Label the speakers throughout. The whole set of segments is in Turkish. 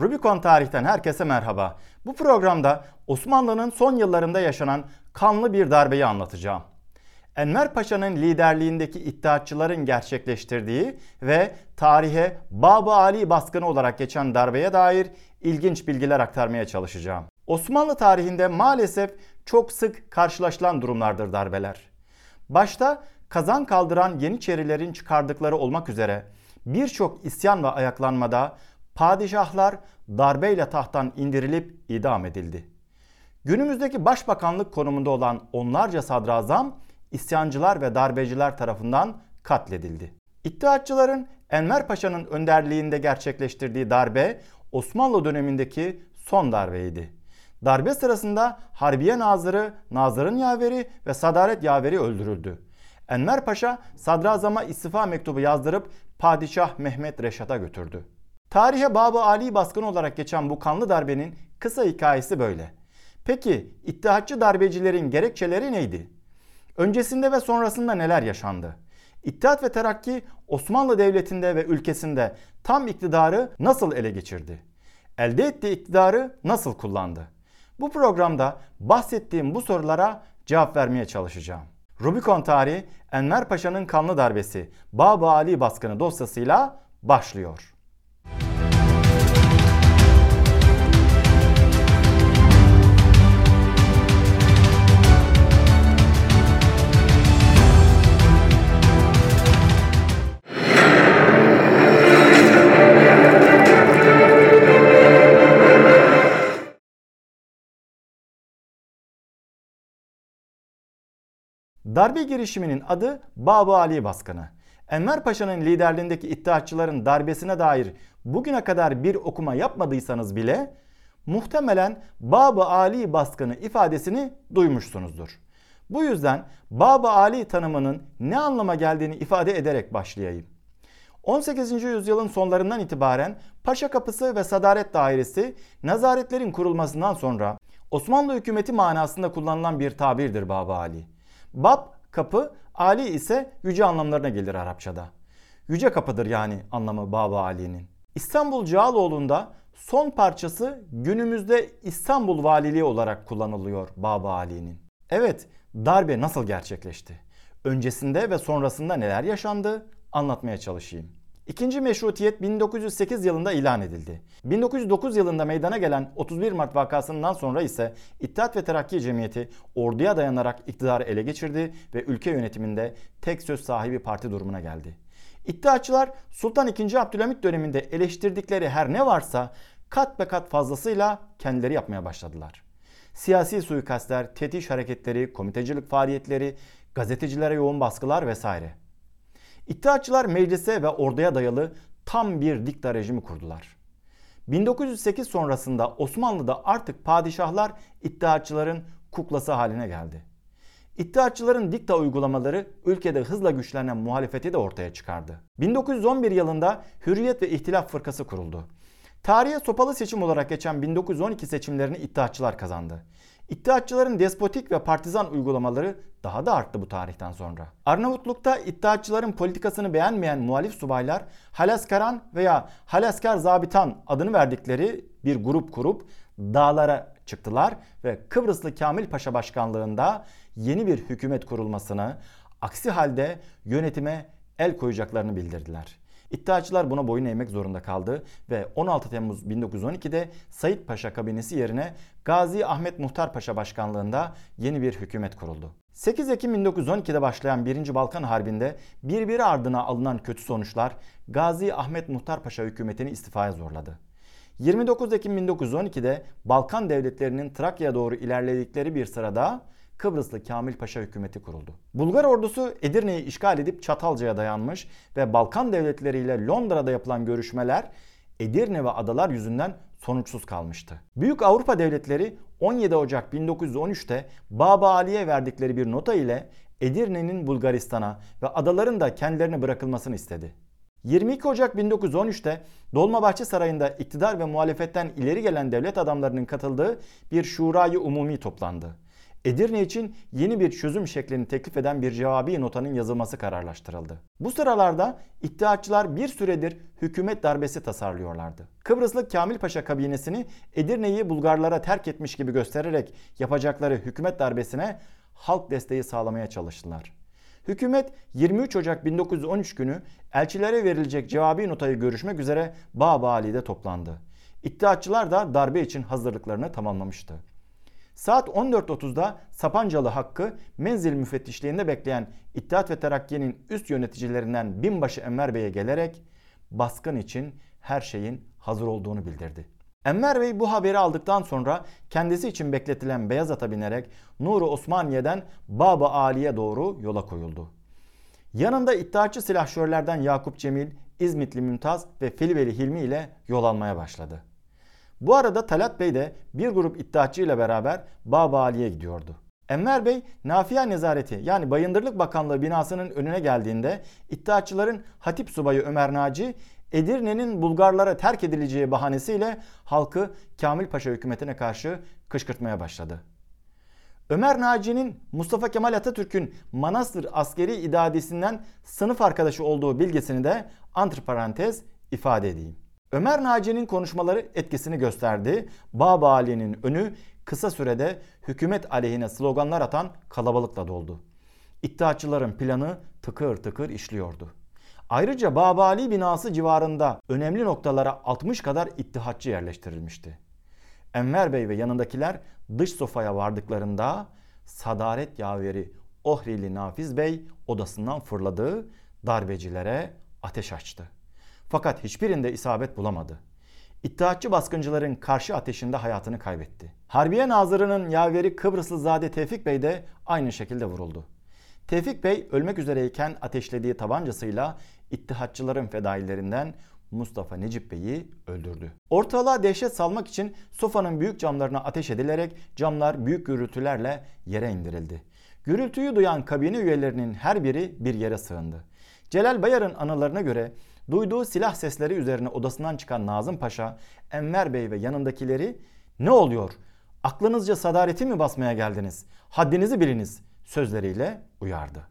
Speaker 1: Rubicon Tarih'ten herkese merhaba. Bu programda Osmanlı'nın son yıllarında yaşanan kanlı bir darbeyi anlatacağım. Enver Paşa'nın liderliğindeki iddiatçıların gerçekleştirdiği ve tarihe Baba Ali baskını olarak geçen darbeye dair ilginç bilgiler aktarmaya çalışacağım. Osmanlı tarihinde maalesef çok sık karşılaşılan durumlardır darbeler. Başta kazan kaldıran Yeniçerilerin çıkardıkları olmak üzere birçok isyan ve ayaklanmada padişahlar darbeyle tahttan indirilip idam edildi. Günümüzdeki başbakanlık konumunda olan onlarca sadrazam isyancılar ve darbeciler tarafından katledildi. İttihatçıların Enver Paşa'nın önderliğinde gerçekleştirdiği darbe Osmanlı dönemindeki son darbeydi. Darbe sırasında Harbiye Nazırı, Nazır'ın yaveri ve Sadaret yaveri öldürüldü. Enver Paşa sadrazama istifa mektubu yazdırıp Padişah Mehmet Reşat'a götürdü. Tarihe Babı Ali baskını olarak geçen bu kanlı darbenin kısa hikayesi böyle. Peki İttihatçı darbecilerin gerekçeleri neydi? Öncesinde ve sonrasında neler yaşandı? İttihat ve Terakki Osmanlı Devleti'nde ve ülkesinde tam iktidarı nasıl ele geçirdi? Elde ettiği iktidarı nasıl kullandı? Bu programda bahsettiğim bu sorulara cevap vermeye çalışacağım. Rubicon tarihi Enver Paşa'nın kanlı darbesi Babı Ali baskını dosyasıyla başlıyor. Darbe girişiminin adı Babı Ali baskını. Enver Paşa'nın liderliğindeki iddiatçıların darbesine dair bugüne kadar bir okuma yapmadıysanız bile muhtemelen Babı Ali baskını ifadesini duymuşsunuzdur. Bu yüzden Babı Ali tanımının ne anlama geldiğini ifade ederek başlayayım. 18. yüzyılın sonlarından itibaren Paşa Kapısı ve Sadaret Dairesi nazaretlerin kurulmasından sonra Osmanlı hükümeti manasında kullanılan bir tabirdir Baba Ali. Bab kapı, Ali ise yüce anlamlarına gelir Arapçada. Yüce kapıdır yani anlamı Baba Ali'nin. İstanbul Cağaloğlu'nda son parçası günümüzde İstanbul Valiliği olarak kullanılıyor Baba Ali'nin. Evet, darbe nasıl gerçekleşti? Öncesinde ve sonrasında neler yaşandı? Anlatmaya çalışayım. İkinci meşrutiyet 1908 yılında ilan edildi. 1909 yılında meydana gelen 31 Mart vakasından sonra ise İttihat ve Terakki Cemiyeti orduya dayanarak iktidarı ele geçirdi ve ülke yönetiminde tek söz sahibi parti durumuna geldi. İttihatçılar Sultan II. Abdülhamit döneminde eleştirdikleri her ne varsa kat be kat fazlasıyla kendileri yapmaya başladılar. Siyasi suikastler, tetiş hareketleri, komitecilik faaliyetleri, gazetecilere yoğun baskılar vesaire. İttihatçılar meclise ve orduya dayalı tam bir dikta rejimi kurdular. 1908 sonrasında Osmanlı'da artık padişahlar iddiatçıların kuklası haline geldi. İttihatçıların dikta uygulamaları ülkede hızla güçlenen muhalefeti de ortaya çıkardı. 1911 yılında Hürriyet ve İhtilaf Fırkası kuruldu. Tarihe sopalı seçim olarak geçen 1912 seçimlerini iddiatçılar kazandı. İttihatçıların despotik ve partizan uygulamaları daha da arttı bu tarihten sonra. Arnavutluk'ta iddiatçıların politikasını beğenmeyen muhalif subaylar Halaskaran veya Halaskar Zabitan adını verdikleri bir grup kurup dağlara çıktılar ve Kıbrıslı Kamil Paşa başkanlığında yeni bir hükümet kurulmasını, aksi halde yönetime el koyacaklarını bildirdiler. İddiacılar buna boyun eğmek zorunda kaldı ve 16 Temmuz 1912'de Said Paşa kabinesi yerine Gazi Ahmet Muhtar Paşa başkanlığında yeni bir hükümet kuruldu. 8 Ekim 1912'de başlayan 1. Balkan Harbi'nde birbiri ardına alınan kötü sonuçlar Gazi Ahmet Muhtar Paşa hükümetini istifaya zorladı. 29 Ekim 1912'de Balkan devletlerinin Trakya'ya doğru ilerledikleri bir sırada Kıbrıslı Kamil Paşa hükümeti kuruldu. Bulgar ordusu Edirne'yi işgal edip Çatalca'ya dayanmış ve Balkan devletleriyle Londra'da yapılan görüşmeler Edirne ve adalar yüzünden sonuçsuz kalmıştı. Büyük Avrupa devletleri 17 Ocak 1913'te Baba Ali'ye verdikleri bir nota ile Edirne'nin Bulgaristan'a ve adaların da kendilerine bırakılmasını istedi. 22 Ocak 1913'te Dolmabahçe Sarayı'nda iktidar ve muhalefetten ileri gelen devlet adamlarının katıldığı bir şurayı umumi toplandı. Edirne için yeni bir çözüm şeklini teklif eden bir cevabi notanın yazılması kararlaştırıldı. Bu sıralarda İttihatçılar bir süredir hükümet darbesi tasarlıyorlardı. Kıbrıslı Kamil Paşa kabinesini Edirne'yi Bulgarlara terk etmiş gibi göstererek yapacakları hükümet darbesine halk desteği sağlamaya çalıştılar. Hükümet 23 Ocak 1913 günü elçilere verilecek cevabi notayı görüşmek üzere Bağbali'de toplandı. İttihatçılar da darbe için hazırlıklarını tamamlamıştı. Saat 14.30'da Sapancalı Hakkı menzil müfettişliğinde bekleyen İttihat ve Terakki'nin üst yöneticilerinden binbaşı Enver Bey'e gelerek baskın için her şeyin hazır olduğunu bildirdi. Enver Bey bu haberi aldıktan sonra kendisi için bekletilen beyaz ata binerek Nuru Osmaniye'den Baba Ali'ye doğru yola koyuldu. Yanında iddiaçı silahşörlerden Yakup Cemil, İzmitli Mümtaz ve Filiveli Hilmi ile yol almaya başladı. Bu arada Talat Bey de bir grup iddiaçı ile beraber Baba Ali'ye gidiyordu. Enver Bey Nafiye Nezareti yani Bayındırlık Bakanlığı binasının önüne geldiğinde iddiaçıların Hatip Subayı Ömer Naci Edirne'nin Bulgarlara terk edileceği bahanesiyle halkı Kamil Paşa hükümetine karşı kışkırtmaya başladı. Ömer Naci'nin Mustafa Kemal Atatürk'ün Manastır askeri idadesinden sınıf arkadaşı olduğu bilgisini de antiparantez ifade edeyim. Ömer Naci'nin konuşmaları etkisini gösterdi. Baba Ali'nin önü kısa sürede hükümet aleyhine sloganlar atan kalabalıkla doldu. İttihatçıların planı tıkır tıkır işliyordu. Ayrıca Babali binası civarında önemli noktalara 60 kadar ittihatçı yerleştirilmişti. Enver Bey ve yanındakiler dış sofaya vardıklarında sadaret yaveri Ohrili Nafiz Bey odasından fırladı, darbecilere ateş açtı. Fakat hiçbirinde isabet bulamadı. İttihatçı baskıncıların karşı ateşinde hayatını kaybetti. Harbiye Nazırı'nın yaveri Kıbrıslı Zade Tevfik Bey de aynı şekilde vuruldu. Tevfik Bey ölmek üzereyken ateşlediği tabancasıyla İttihatçıların fedailerinden Mustafa Necip Bey'i öldürdü. Ortalığa dehşet salmak için sofanın büyük camlarına ateş edilerek camlar büyük gürültülerle yere indirildi. Gürültüyü duyan kabine üyelerinin her biri bir yere sığındı. Celal Bayar'ın anılarına göre duyduğu silah sesleri üzerine odasından çıkan Nazım Paşa, Enver Bey ve yanındakileri ne oluyor? Aklınızca sadareti mi basmaya geldiniz? Haddinizi biliniz sözleriyle uyardı.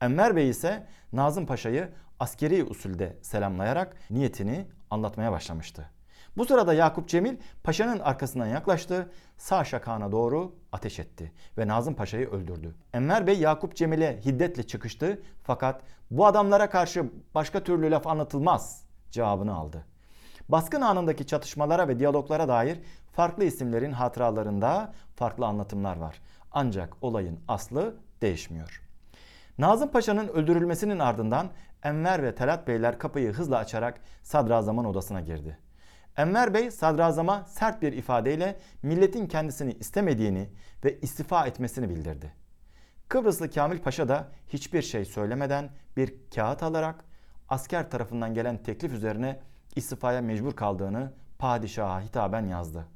Speaker 1: Enver Bey ise Nazım Paşa'yı askeri usulde selamlayarak niyetini anlatmaya başlamıştı. Bu sırada Yakup Cemil paşanın arkasından yaklaştı, sağ şakağına doğru ateş etti ve Nazım Paşa'yı öldürdü. Enver Bey Yakup Cemil'e hiddetle çıkıştı fakat bu adamlara karşı başka türlü laf anlatılmaz cevabını aldı. Baskın anındaki çatışmalara ve diyaloglara dair farklı isimlerin hatıralarında farklı anlatımlar var. Ancak olayın aslı değişmiyor. Nazım Paşa'nın öldürülmesinin ardından Enver ve Talat Beyler kapıyı hızla açarak sadrazamın odasına girdi. Enver Bey sadrazama sert bir ifadeyle milletin kendisini istemediğini ve istifa etmesini bildirdi. Kıbrıslı Kamil Paşa da hiçbir şey söylemeden bir kağıt alarak asker tarafından gelen teklif üzerine istifaya mecbur kaldığını padişaha hitaben yazdı.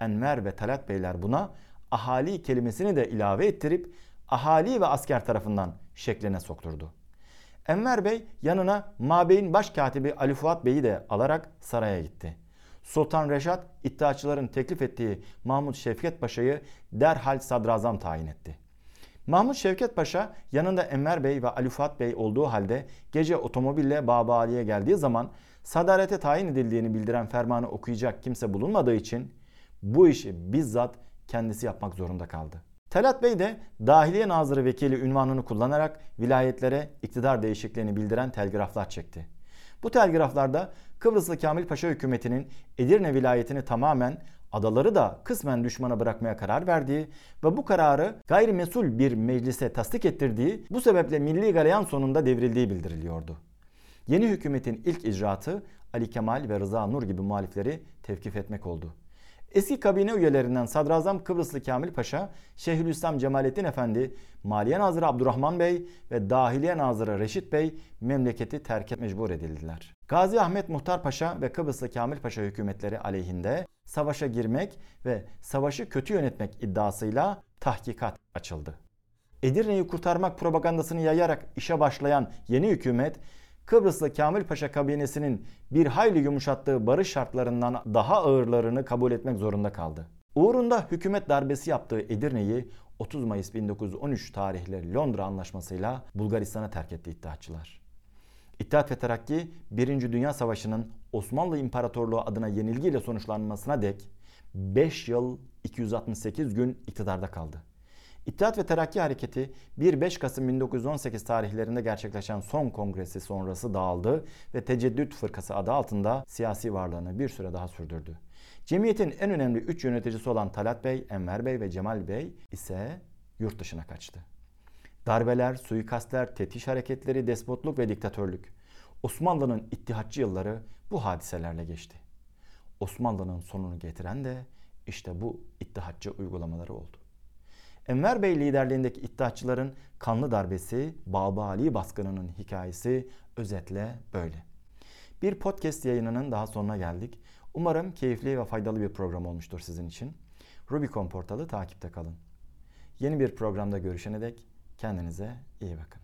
Speaker 1: Enver ve Talat Beyler buna ahali kelimesini de ilave ettirip ahali ve asker tarafından şekline sokturdu. Enver Bey yanına Mabey'in başkatibi Ali Fuat Bey'i de alarak saraya gitti. Sultan Reşat iddiaçıların teklif ettiği Mahmut Şevket Paşa'yı derhal sadrazam tayin etti. Mahmut Şevket Paşa yanında Enver Bey ve Ali Fuat Bey olduğu halde gece otomobille Babali'ye geldiği zaman sadarete tayin edildiğini bildiren fermanı okuyacak kimse bulunmadığı için bu işi bizzat kendisi yapmak zorunda kaldı. Talat Bey de Dahiliye Nazırı Vekili ünvanını kullanarak vilayetlere iktidar değişikliğini bildiren telgraflar çekti. Bu telgraflarda Kıbrıslı Kamil Paşa hükümetinin Edirne vilayetini tamamen adaları da kısmen düşmana bırakmaya karar verdiği ve bu kararı gayrimesul bir meclise tasdik ettirdiği bu sebeple Milli Galeyan sonunda devrildiği bildiriliyordu. Yeni hükümetin ilk icraatı Ali Kemal ve Rıza Nur gibi muhalifleri tevkif etmek oldu. Eski kabine üyelerinden Sadrazam Kıbrıslı Kamil Paşa, Şeyhülislam Cemalettin Efendi, Maliye Nazırı Abdurrahman Bey ve Dahiliye Nazırı Reşit Bey memleketi terk mecbur edildiler. Gazi Ahmet Muhtar Paşa ve Kıbrıslı Kamil Paşa hükümetleri aleyhinde savaşa girmek ve savaşı kötü yönetmek iddiasıyla tahkikat açıldı. Edirne'yi kurtarmak propagandasını yayarak işe başlayan yeni hükümet Kıbrıslı Kamil Paşa kabinesinin bir hayli yumuşattığı barış şartlarından daha ağırlarını kabul etmek zorunda kaldı. Uğrunda hükümet darbesi yaptığı Edirne'yi 30 Mayıs 1913 tarihli Londra Anlaşması'yla Bulgaristan'a terk etti İttihatçılar. İttihat ve Terakki 1. Dünya Savaşı'nın Osmanlı İmparatorluğu adına yenilgiyle sonuçlanmasına dek 5 yıl 268 gün iktidarda kaldı. İttihat ve Terakki Hareketi 1-5 Kasım 1918 tarihlerinde gerçekleşen son kongresi sonrası dağıldı ve Teceddüt Fırkası adı altında siyasi varlığını bir süre daha sürdürdü. Cemiyetin en önemli 3 yöneticisi olan Talat Bey, Enver Bey ve Cemal Bey ise yurt dışına kaçtı. Darbeler, suikastler, tetiş hareketleri, despotluk ve diktatörlük. Osmanlı'nın ittihatçı yılları bu hadiselerle geçti. Osmanlı'nın sonunu getiren de işte bu ittihatçı uygulamaları oldu. Enver Bey liderliğindeki İttihatçıların kanlı darbesi, Baba Ali baskınının hikayesi özetle böyle. Bir podcast yayınının daha sonuna geldik. Umarım keyifli ve faydalı bir program olmuştur sizin için. Rubicon portalı takipte kalın. Yeni bir programda görüşene dek kendinize iyi bakın.